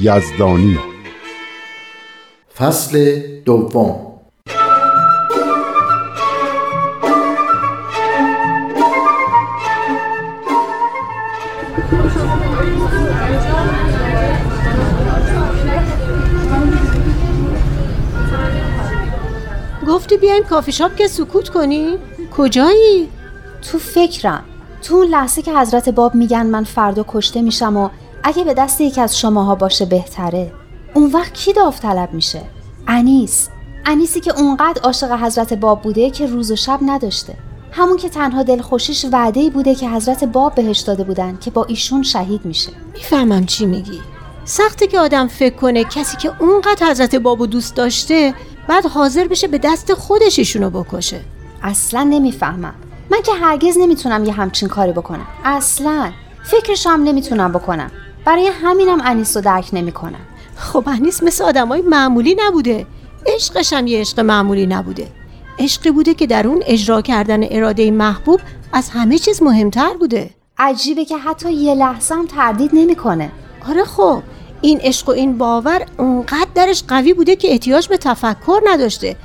یزدانی فصل دوم گفتی بیایم کافی شاپ که سکوت کنی؟ کجایی؟ تو فکرم تو اون لحظه که حضرت باب میگن من فردا کشته میشم و اگه به دست یکی از شماها باشه بهتره. اون وقت کی داوطلب میشه؟ انیس. انیسی که اونقدر عاشق حضرت باب بوده که روز و شب نداشته. همون که تنها دلخوشیش وعده ای بوده که حضرت باب بهش داده بودن که با ایشون شهید میشه. می‌فهمم چی میگی. سخته که آدم فکر کنه کسی که اونقدر حضرت بابو دوست داشته بعد حاضر بشه به دست خودش ایشونو بکشه. اصلا نمی‌فهمم. من که هرگز نمی‌تونم یه همچین کاری بکنم. اصلا. فکرش هم نمی‌تونم بکنم. برای همینم انیس رو درک نمی‌کنم خب انیس مثل آدمای معمولی نبوده. عشقش هم یه عشق معمولی نبوده. عشقی بوده که در اون اجرا کردن اراده محبوب از همه چیز مهمتر بوده. عجیبه که حتی یه لحظه هم تردید نمی‌کنه. آره خب این عشق و این باور اونقدر درش قوی بوده که احتیاج به تفکر نداشته.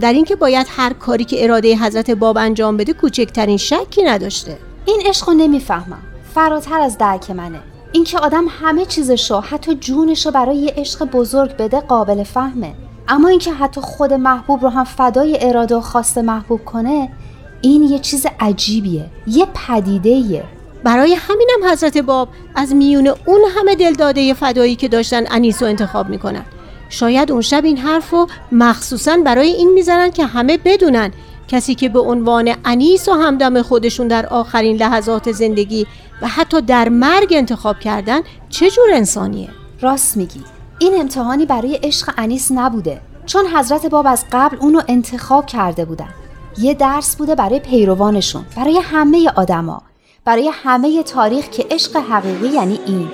در اینکه باید هر کاری که اراده حضرت باب انجام بده کوچکترین شکی نداشته. این عشق رو نمی‌فهمم. فراتر از درک منه. اینکه آدم همه چیزشو حتی جونشو برای یه عشق بزرگ بده قابل فهمه. اما اینکه حتی خود محبوب رو هم فدای اراده و خواست محبوب کنه این یه چیز عجیبیه یه پدیده برای همینم حضرت باب از میون اون همه دلداده فدایی که داشتن انیس رو انتخاب می‌کنن. شاید اون شب این حرف رو مخصوصا برای این می‌زنن که همه بدونن کسی که به عنوان انیس و همدم خودشون در آخرین لحظات زندگی و حتی در مرگ انتخاب کردن چه جور انسانیه؟ راست میگی. این امتحانی برای عشق انیس نبوده چون حضرت باب از قبل اونو انتخاب کرده بودن. یه درس بوده برای پیروانشون برای همه آدما برای همه تاریخ که عشق حقیقی یعنی این.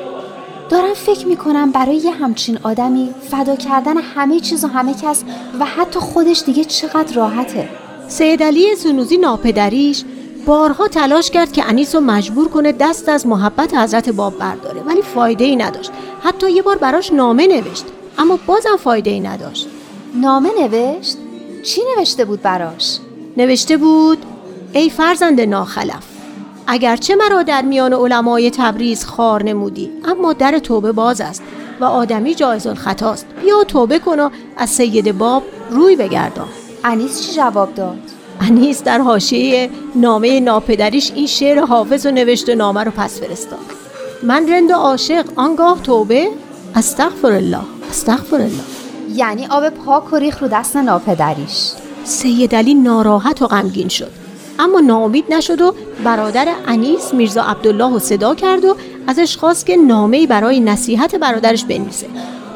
دارم فکر می‌کنم برای یه همچین آدمی فدا کردن همه چیز و همه کس و حتی خودش دیگه چقدر راحته. سید علی سنوزی ناپدریش بارها تلاش کرد که انیس رو مجبور کنه دست از محبت حضرت باب برداره ولی فایده ای نداشت حتی یه بار براش نامه نوشت اما بازم فایده ای نداشت نامه نوشت؟ چی نوشته بود براش؟ نوشته بود ای فرزند ناخلف اگرچه مرا در میان علمای تبریز خار نمودی اما در توبه باز است و آدمی جایز خطاست بیا توبه کن و از سید باب روی بگردان انیس چی جواب داد؟ انیس در حاشیه نامه ناپدریش این شعر حافظ و نوشت و نامه رو پس فرستاد. من رند و عاشق آنگاه توبه. استغفر الله استغفر الله یعنی آب پاک و ریخ رو دست ناپدریش. سید علی ناراحت و غمگین شد. اما ناامید نشد و برادر انیس میرزا عبدالله رو صدا کرد و ازش خواست که نامه‌ای برای نصیحت برادرش بنویسه.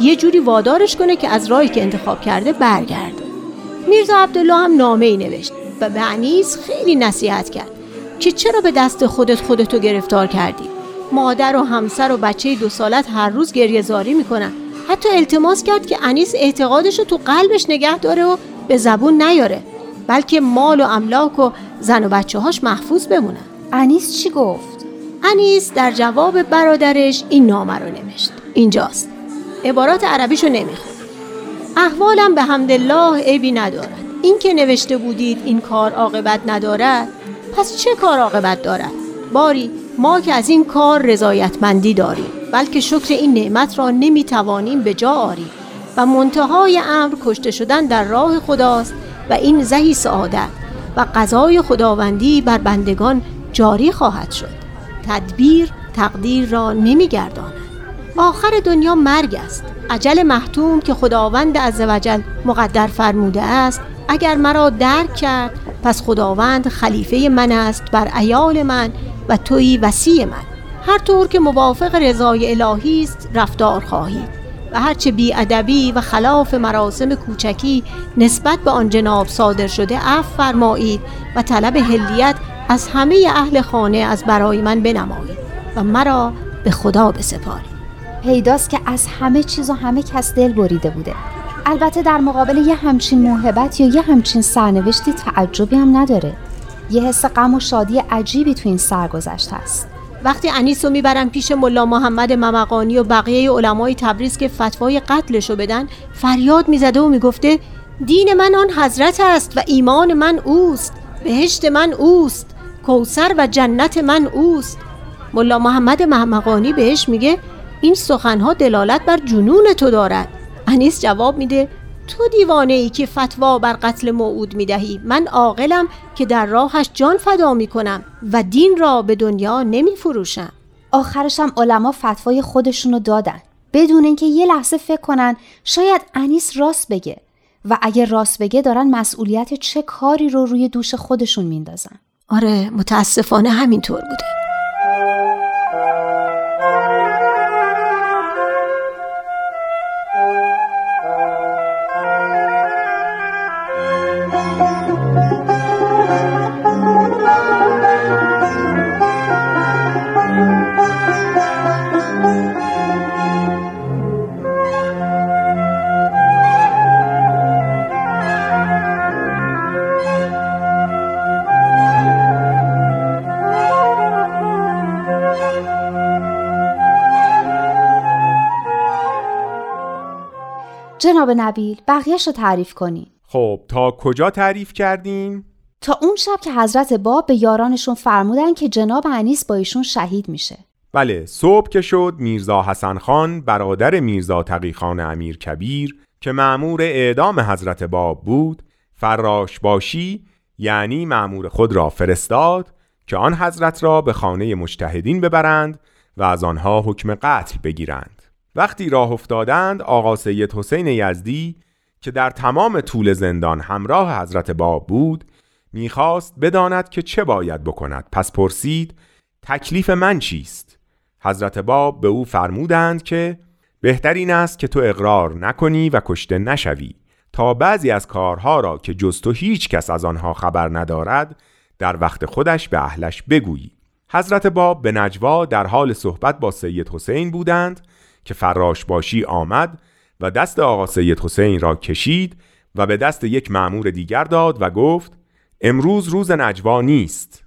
یه جوری وادارش کنه که از راهی که انتخاب کرده برگرده. میرزا عبدالله هم نامه ای نوشت و به انیس خیلی نصیحت کرد که چرا به دست خودت خودتو گرفتار کردی؟ مادر و همسر و بچه دو سالت هر روز گریه زاری می‌کنن. حتی التماس کرد که انیس اعتقادش رو تو قلبش نگه داره و به زبون نیاره. بلکه مال و املاک و زن و بچه هاش محفوظ بمونن. انیس چی گفت؟ انیس در جواب برادرش این نامه رو نوشت. اینجاست. عبارات عربیشو نمیخون احوالم به حمدالله عیبی ندارد. این که نوشته بودید این کار عاقبت ندارد پس چه کار عاقبت دارد؟ باری ما که از این کار رضایتمندی داریم بلکه شکر این نعمت را نمی‌توانیم به جا آریم. و منتهای امر کشته شدن در راه خداست و این زهی سعادت و قضای خداوندی بر بندگان جاری خواهد شد. تدبیر تقدیر را نمیگرداند. آخر دنیا مرگ است. عجل محتوم که خداوند عزوجل مقدر فرموده است اگر مرا درک کرد پس خداوند خلیفه من است بر ایال من و توی وسیع من. هر طور که موافق رضای الهی است رفتار خواهید و هرچه ادبی و خلاف مراسم کوچکی نسبت به آن جناب صادر شده عفو فرمایید و طلب هلیت از همه اهل خانه از برای من بنمایید و مرا به خدا بسپارید. پیداست که از همه چیز و همه کس دل بریده بوده. البته در مقابل یه همچین موهبت یا یه همچین سرنوشتی تعجبی هم نداره. یه حس غم و شادی عجیبی تو این سرگذشت است وقتی انیس رو می‌برن پیش ملا محمد ممقانی و بقیه علمای تبریز که فتوای قتلشو بدن فریاد می‌زده و می‌گفته دین من آن حضرت است و ایمان من اوست بهشت من اوست کوسر و جنت من اوست. ملا محمد محمقانی بهش میگه این سخنها دلالت بر جنون تو دارد. انیس جواب میده تو دیوانه ای که فتوا بر قتل موعود می دهی من عاقلم که در راهش جان فدا می کنم و دین را به دنیا نمی فروشم آخرش هم علما فتوای خودشونو دادن. بدون اینکه یه لحظه فکر کنن شاید انیس راست بگه. و اگه راست بگه دارن مسئولیت چه کاری رو روی دوش خودشون میندازن. آره متاسفانه همینطور بوده. جناب نبیل بقیهش رو تعریف کنی. خب تا کجا تعریف کردیم؟ تا اون شب که حضرت باب به یارانشون فرمودن که جناب انیس با ایشون شهید میشه. بله صبح که شد میرزا حسن خان برادر میرزا تقی خان امیر کبیر که معمور اعدام حضرت باب بود فراش باشی یعنی معمور خود را فرستاد که آن حضرت را به خانه مجتهدین ببرند و از آنها حکم قتل بگیرند. وقتی راه افتادند آقا سید حسین یزدی که در تمام طول زندان همراه حضرت باب بود می‌خواست بداند که چه باید بکند. پس پرسید تکلیف من چیست؟ حضرت باب به او فرمودند که بهترین است که تو اقرار نکنی و کشته نشوی. تا بعضی از کارها را که جز تو هیچ کس از آنها خبر ندارد در وقت خودش به اهلش بگویی. حضرت باب به نجوا در حال صحبت با سید حسین بودند که فراش باشی آمد و دست آقا سید حسین را کشید و به دست یک معمور دیگر داد و گفت امروز روز نجوا نیست.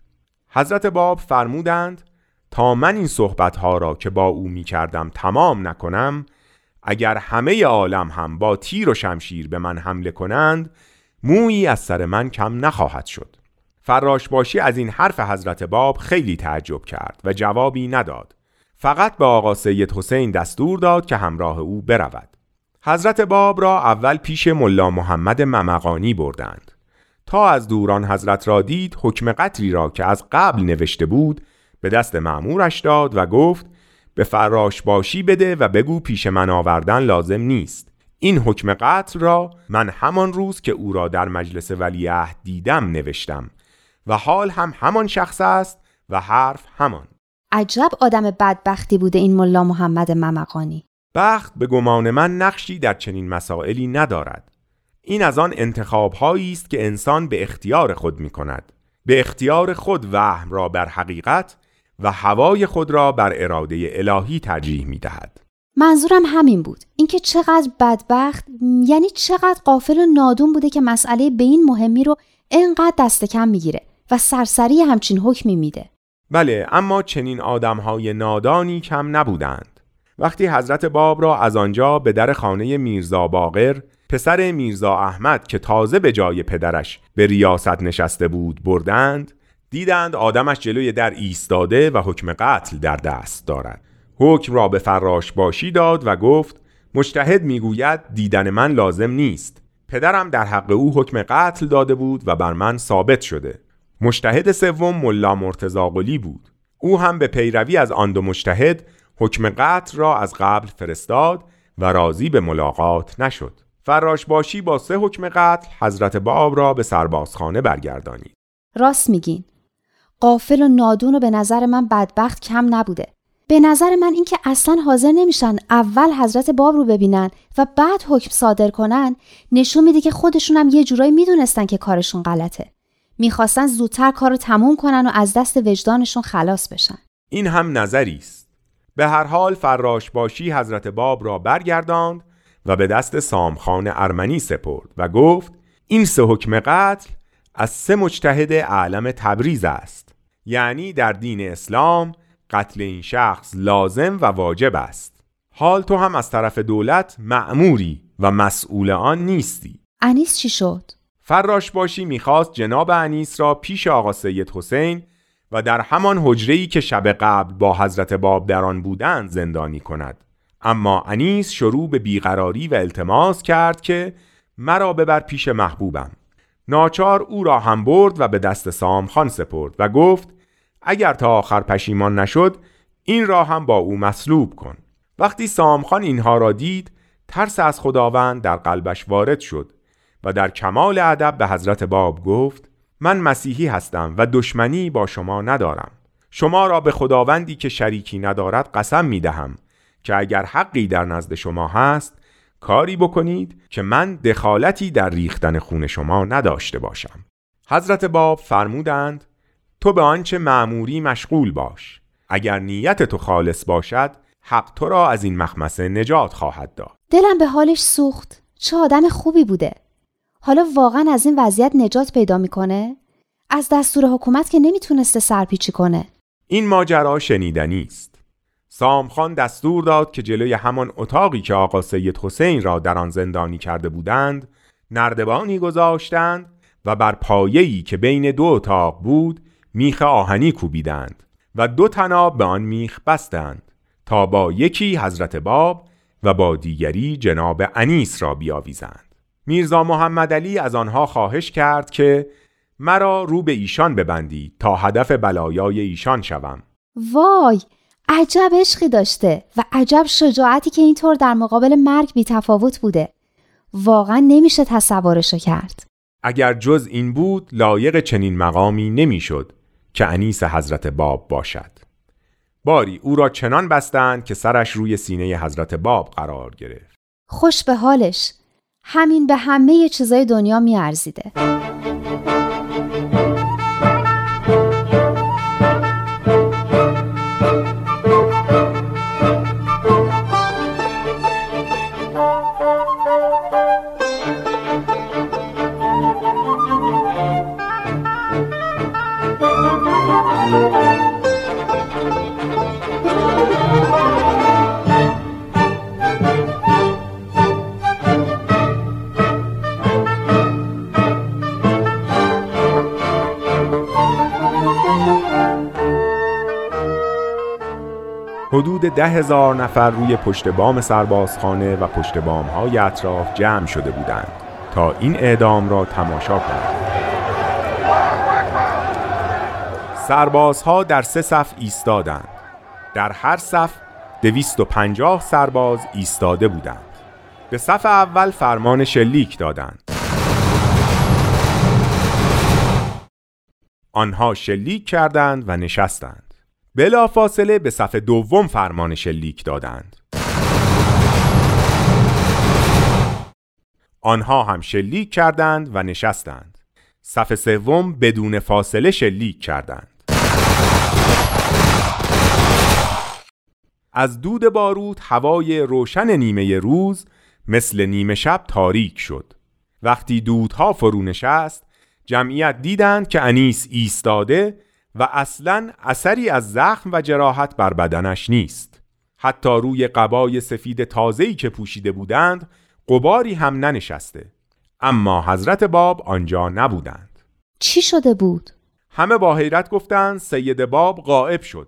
حضرت باب فرمودند تا من این صحبتها را که با او می کردم تمام نکنم اگر همه عالم هم با تیر و شمشیر به من حمله کنند مویی از سر من کم نخواهد شد. فراش باشی از این حرف حضرت باب خیلی تعجب کرد و جوابی نداد. فقط به آقا سید حسین دستور داد که همراه او برود. حضرت باب را اول پیش ملا محمد ممقانی بردند. تا از دوران حضرت را دید حکم قتلی را که از قبل نوشته بود به دست معمورش داد و گفت به فراش باشی بده و بگو پیش من آوردن لازم نیست. این حکم قتل را من همان روز که او را در مجلس ولیعهد دیدم نوشتم و حال هم همان شخص است و حرف همان. عجب آدم بدبختی بوده این ملا محمد ممقانی. بخت به گمان من نقشی در چنین مسائلی ندارد. این از آن انتخاب است که انسان به اختیار خود می کند به اختیار خود وهم را بر حقیقت و هوای خود را بر اراده الهی ترجیح می دهد منظورم همین بود. اینکه چقدر بدبخت یعنی چقدر قافل و نادون بوده که مسئله به این مهمی رو انقدر دست کم می‌گیره و سرسری همچین حکمی میده. بله اما چنین آدمهای نادانی کم نبودند. وقتی حضرت باب را از آنجا به در خانه میرزا باقر پسر میرزا احمد که تازه به جای پدرش به ریاست نشسته بود بردند دیدند آدمش جلوی در ایستاده و حکم قتل در دست دارد. حکم را به فراش باشی داد و گفت مجتهد می‌گوید دیدن من لازم نیست. پدرم در حق او حکم قتل داده بود و بر من ثابت شده. مجتهد سوم ملا مرتضی قلی بود. او هم به پیروی از آن دو مجتهد حکم قتل را از قبل فرستاد و راضی به ملاقات نشد. فراش باشی با سه حکم قتل حضرت باب را به سربازخانه برگردانید. راست میگین. قافل و نادون و به نظر من بدبخت کم نبوده. به نظر من اینکه اصلا حاضر نمیشن اول حضرت باب رو ببینن و بعد حکم صادر کنن نشون میده که خودشون هم یه جورایی می‌دونستن که کارشون غلطه. می‌خواستن زودتر کار رو تموم کنن و از دست وجدانشون خلاص بشن. این هم نظری است به هر حال فراش باشی حضرت باب را برگرداند و به دست سامخان ارمنی سپرد و گفت این سه حکم قتل از سه مجتهد اعلم تبریز است. یعنی در دین اسلام قتل این شخص لازم و واجب است. حال تو هم از طرف دولت معموری و مسئول آن نیستی. انیس چی شد؟ فراش باشی می‌خواست جناب انیس را پیش آقا سید حسین و در همان حجره‌ای که شب قبل با حضرت باب در آن بودند زندانی کند. اما انیس شروع به بیقراری و التماس کرد که مرا ببر پیش محبوبم. ناچار او را هم برد و به دست سامخان سپرد و گفت اگر تا آخر پشیمان نشد این را هم با او مصلوب کن. وقتی سامخان اینها را دید ترس از خداوند در قلبش وارد شد. و در کمال ادب به حضرت باب گفت من مسیحی هستم و دشمنی با شما ندارم. شما را به خداوندی که شریکی ندارد قسم می دهم که اگر حقی در نزد شما هست کاری بکنید که من دخالتی در ریختن خون شما نداشته باشم. حضرت باب فرمودند تو به آنچه معموری مشغول باش. اگر نیت تو خالص باشد حق تو را از این مخمسه نجات خواهد داد. دلم به حالش سوخت. چه آدم خوبی بوده. حالا واقعا از این وضعیت نجات پیدا می‌کنه؟ از دستور حکومت که نمی‌تونسته سرپیچی کنه. این ماجرا شنیدنی است. سامخان دستور داد که جلوی همان اتاقی که آقا سید حسین را در آن زندانی کرده بودند نردبانی گذاشتند و بر پایه‌ای که بین دو اتاق بود میخ آهنی کوبیدند و دو تناب به آن میخ بستند تا با یکی حضرت باب و با دیگری جناب انیس را بیاویزند. میرزا محمد علی از آنها خواهش کرد که مرا رو به ایشان ببندید تا هدف بلایای ایشان شوم. وای عجب عشقی داشته و عجب شجاعتی که اینطور در مقابل مرگ بی تفاوت بوده. واقعا نمیشه تصورشو کرد. اگر جز این بود لایق چنین مقامی نمی‌شد که انیس حضرت باب باشد. باری او را چنان بستند که سرش روی سینه حضرت باب قرار گرفت. خوش به حالش. همین به همه چیزای دنیا میارزیده. حدود ده هزار نفر روی پشت بام سربازخانه و پشت بام های اطراف جمع شده بودند تا این اعدام را تماشا کنند. سربازها در سه صف ایستادند. در هر صف دویست و پنجاه سرباز ایستاده بودند. به صف اول فرمان شلیک دادند. آنها شلیک کردند و نشستند. بلا فاصله به صف دوم فرمان شلیک دادند. آنها هم شلیک کردند و نشستند. صف سوم بدون فاصله شلیک کردند. از دود بارود هوای روشن نیمه روز مثل نیمه شب تاریک شد. وقتی دودها فرو نشست جمعیت دیدند که انیس ایستاده و اصلا اثری از زخم و جراحت بر بدنش نیست. حتی روی قبای سفید تازه‌ای که پوشیده بودند قباری هم ننشسته. اما حضرت باب آنجا نبودند. چی شده بود؟ همه با حیرت گفتند سید باب غائب شد.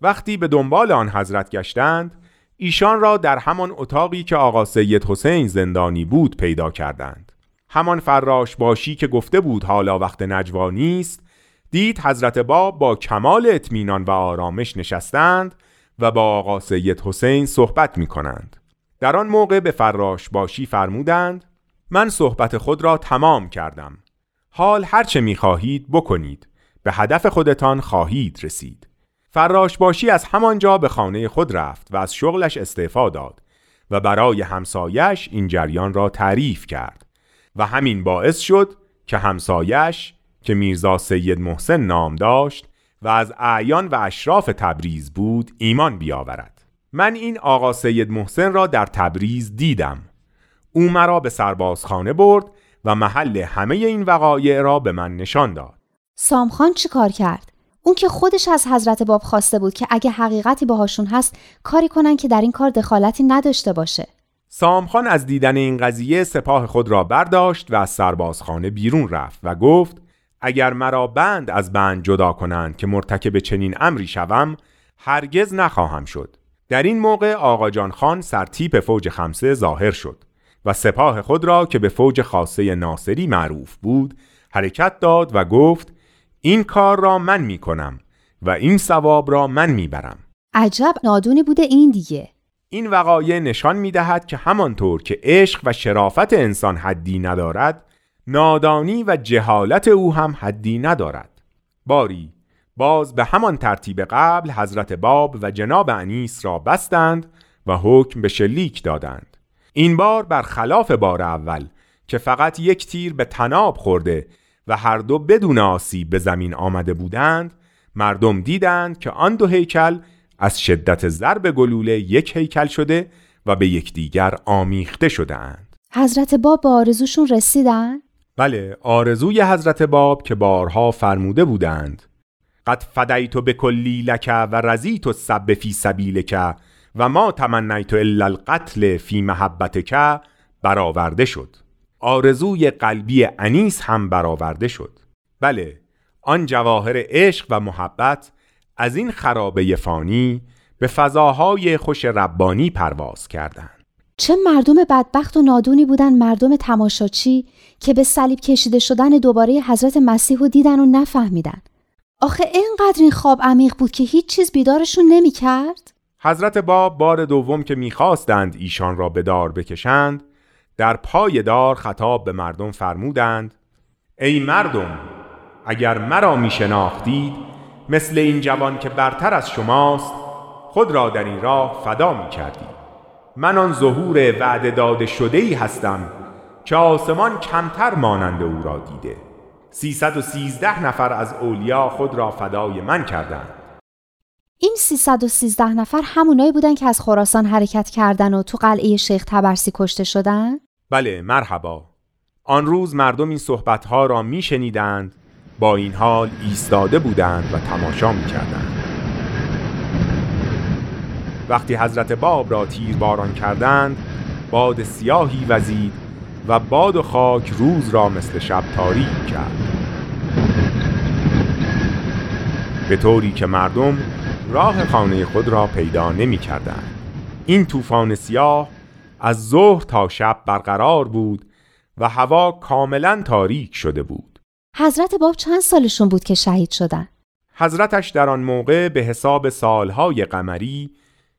وقتی به دنبال آن حضرت گشتند ایشان را در همان اتاقی که آقا سید حسین زندانی بود پیدا کردند. همان فراش باشی که گفته بود حالا وقت نجوا نیست دید حضرت باب با کمال اطمینان و آرامش نشستند و با آقا سید حسین صحبت می کنند. در آن موقع به فراش باشی فرمودند من صحبت خود را تمام کردم. حال هرچه می خواهید بکنید. به هدف خودتان خواهید رسید. فراش باشی از همانجا به خانه خود رفت و از شغلش استعفا داد و برای همسایش این جریان را تعریف کرد و همین باعث شد که همسایش که میرزا سید محسن نام داشت و از اعیان و اشراف تبریز بود ایمان بیاورد. من این آقا سید محسن را در تبریز دیدم. او مرا به سربازخانه برد و محل همه این وقایع را به من نشان داد. سامخان چی کار کرد؟ اون که خودش از حضرت باب خواسته بود که اگه حقیقتی باهاشون هست کاری کنن که در این کار دخالتی نداشته باشه. سامخان از دیدن این قضیه سپاه خود را برداشت و از سربازخانه بیرون رفت و گفت اگر مرا بند از بند جدا کنند که مرتکب چنین امری شوم هرگز نخواهم شد در این موقع آقا جان خان سرتیپ فوج خمسه ظاهر شد و سپاه خود را که به فوج خاصه ناصری معروف بود حرکت داد و گفت این کار را من می کنم و این ثواب را من می برم. عجب نادونی بوده این دیگه این وقایع نشان می دهد که همانطور که عشق و شرافت انسان حدی ندارد نادانی و جهالت او هم حدی ندارد باری باز به همان ترتیب قبل حضرت باب و جناب انیس را بستند و حکم به شلیک دادند این بار بر خلاف بار اول که فقط یک تیر به تناب خورده و هر دو بدون آسیب به زمین آمده بودند مردم دیدند که آن دو هیکل از شدت ضرب گلوله یک هیکل شده و به یکدیگر آمیخته شده اند. حضرت باب به آرزوشون رسیدن؟ بله آرزوی حضرت باب که بارها فرموده بودند. قد فدیت به کلی لک و رزیت السب فی سبیلک و ما تمنیت الا القتل فی محبتک برآورده شد. آرزوی قلبی انیس هم برآورده شد. بله آن جواهر عشق و محبت از این خرابه فانی به فضاهای خوش ربانی پرواز کردند. چه مردم بدبخت و نادونی بودن مردم تماشاچی که به صلیب کشیده شدن دوباره حضرت مسیح رو دیدن و نفهمیدن آخه اینقدر این خواب عمیق بود که هیچ چیز بیدارشون نمی کرد؟ حضرت باب بار دوم که می‌خواستند ایشان را به دار بکشند در پای دار خطاب به مردم فرمودند ای مردم اگر مرا می شناختید مثل این جوان که برتر از شماست خود را در این راه فدا می کردید من آن ظهور وعده داده شده ای هستم که آسمان کمتر مانند او را دیده. 313 نفر از اولیا خود را فدای من کردند. این 313 نفر همونایی بودن که از خراسان حرکت کردن و تو قلعه شیخ تبرسی کشته شدن؟ بله مرحبا. آن روز مردم این صحبتها را میشنیدند با این حال ایستاده بودند و تماشا می‌کردند. وقتی حضرت باب را تیر باران کردند باد سیاهی وزید و باد و خاک روز را مثل شب تاریک کرد به طوری که مردم راه خانه خود را پیدا نمی کردند. این طوفان سیاه از ظهر تا شب برقرار بود و هوا کاملا تاریک شده بود حضرت باب چند سالشون بود که شهید شدن؟ حضرتش در آن موقع به حساب سالهای قمری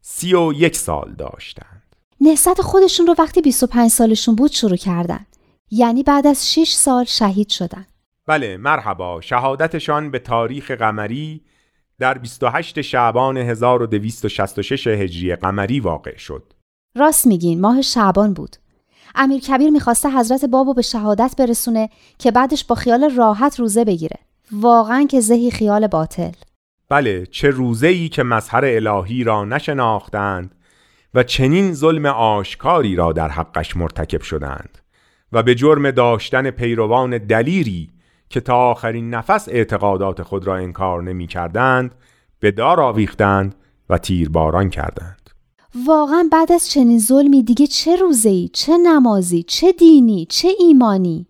سی و یک سال داشتند. نهست خودشون رو وقتی 25 سالشون بود شروع کردن. یعنی بعد از 6 سال شهید شدن. بله مرحبا. شهادتشان به تاریخ قمری در 28 شعبان 1266 هجری قمری واقع شد. راست میگین ماه شعبان بود. امیر کبیر می‌خواسته حضرت بابو به شهادت برسونه که بعدش با خیال راحت روزه بگیره. واقعا که زهی خیال باطل. بله چه روزه ای که مظهر الهی را نشناختند و چنین ظلم آشکاری را در حقش مرتکب شدند و به جرم داشتن پیروان دلیری که تا آخرین نفس اعتقادات خود را انکار نمی کردند به دار آویختند و تیرباران کردند. واقعا بعد از چنین ظلمی دیگه چه روزه‌ای، چه نمازی، چه دینی، چه ایمانی؟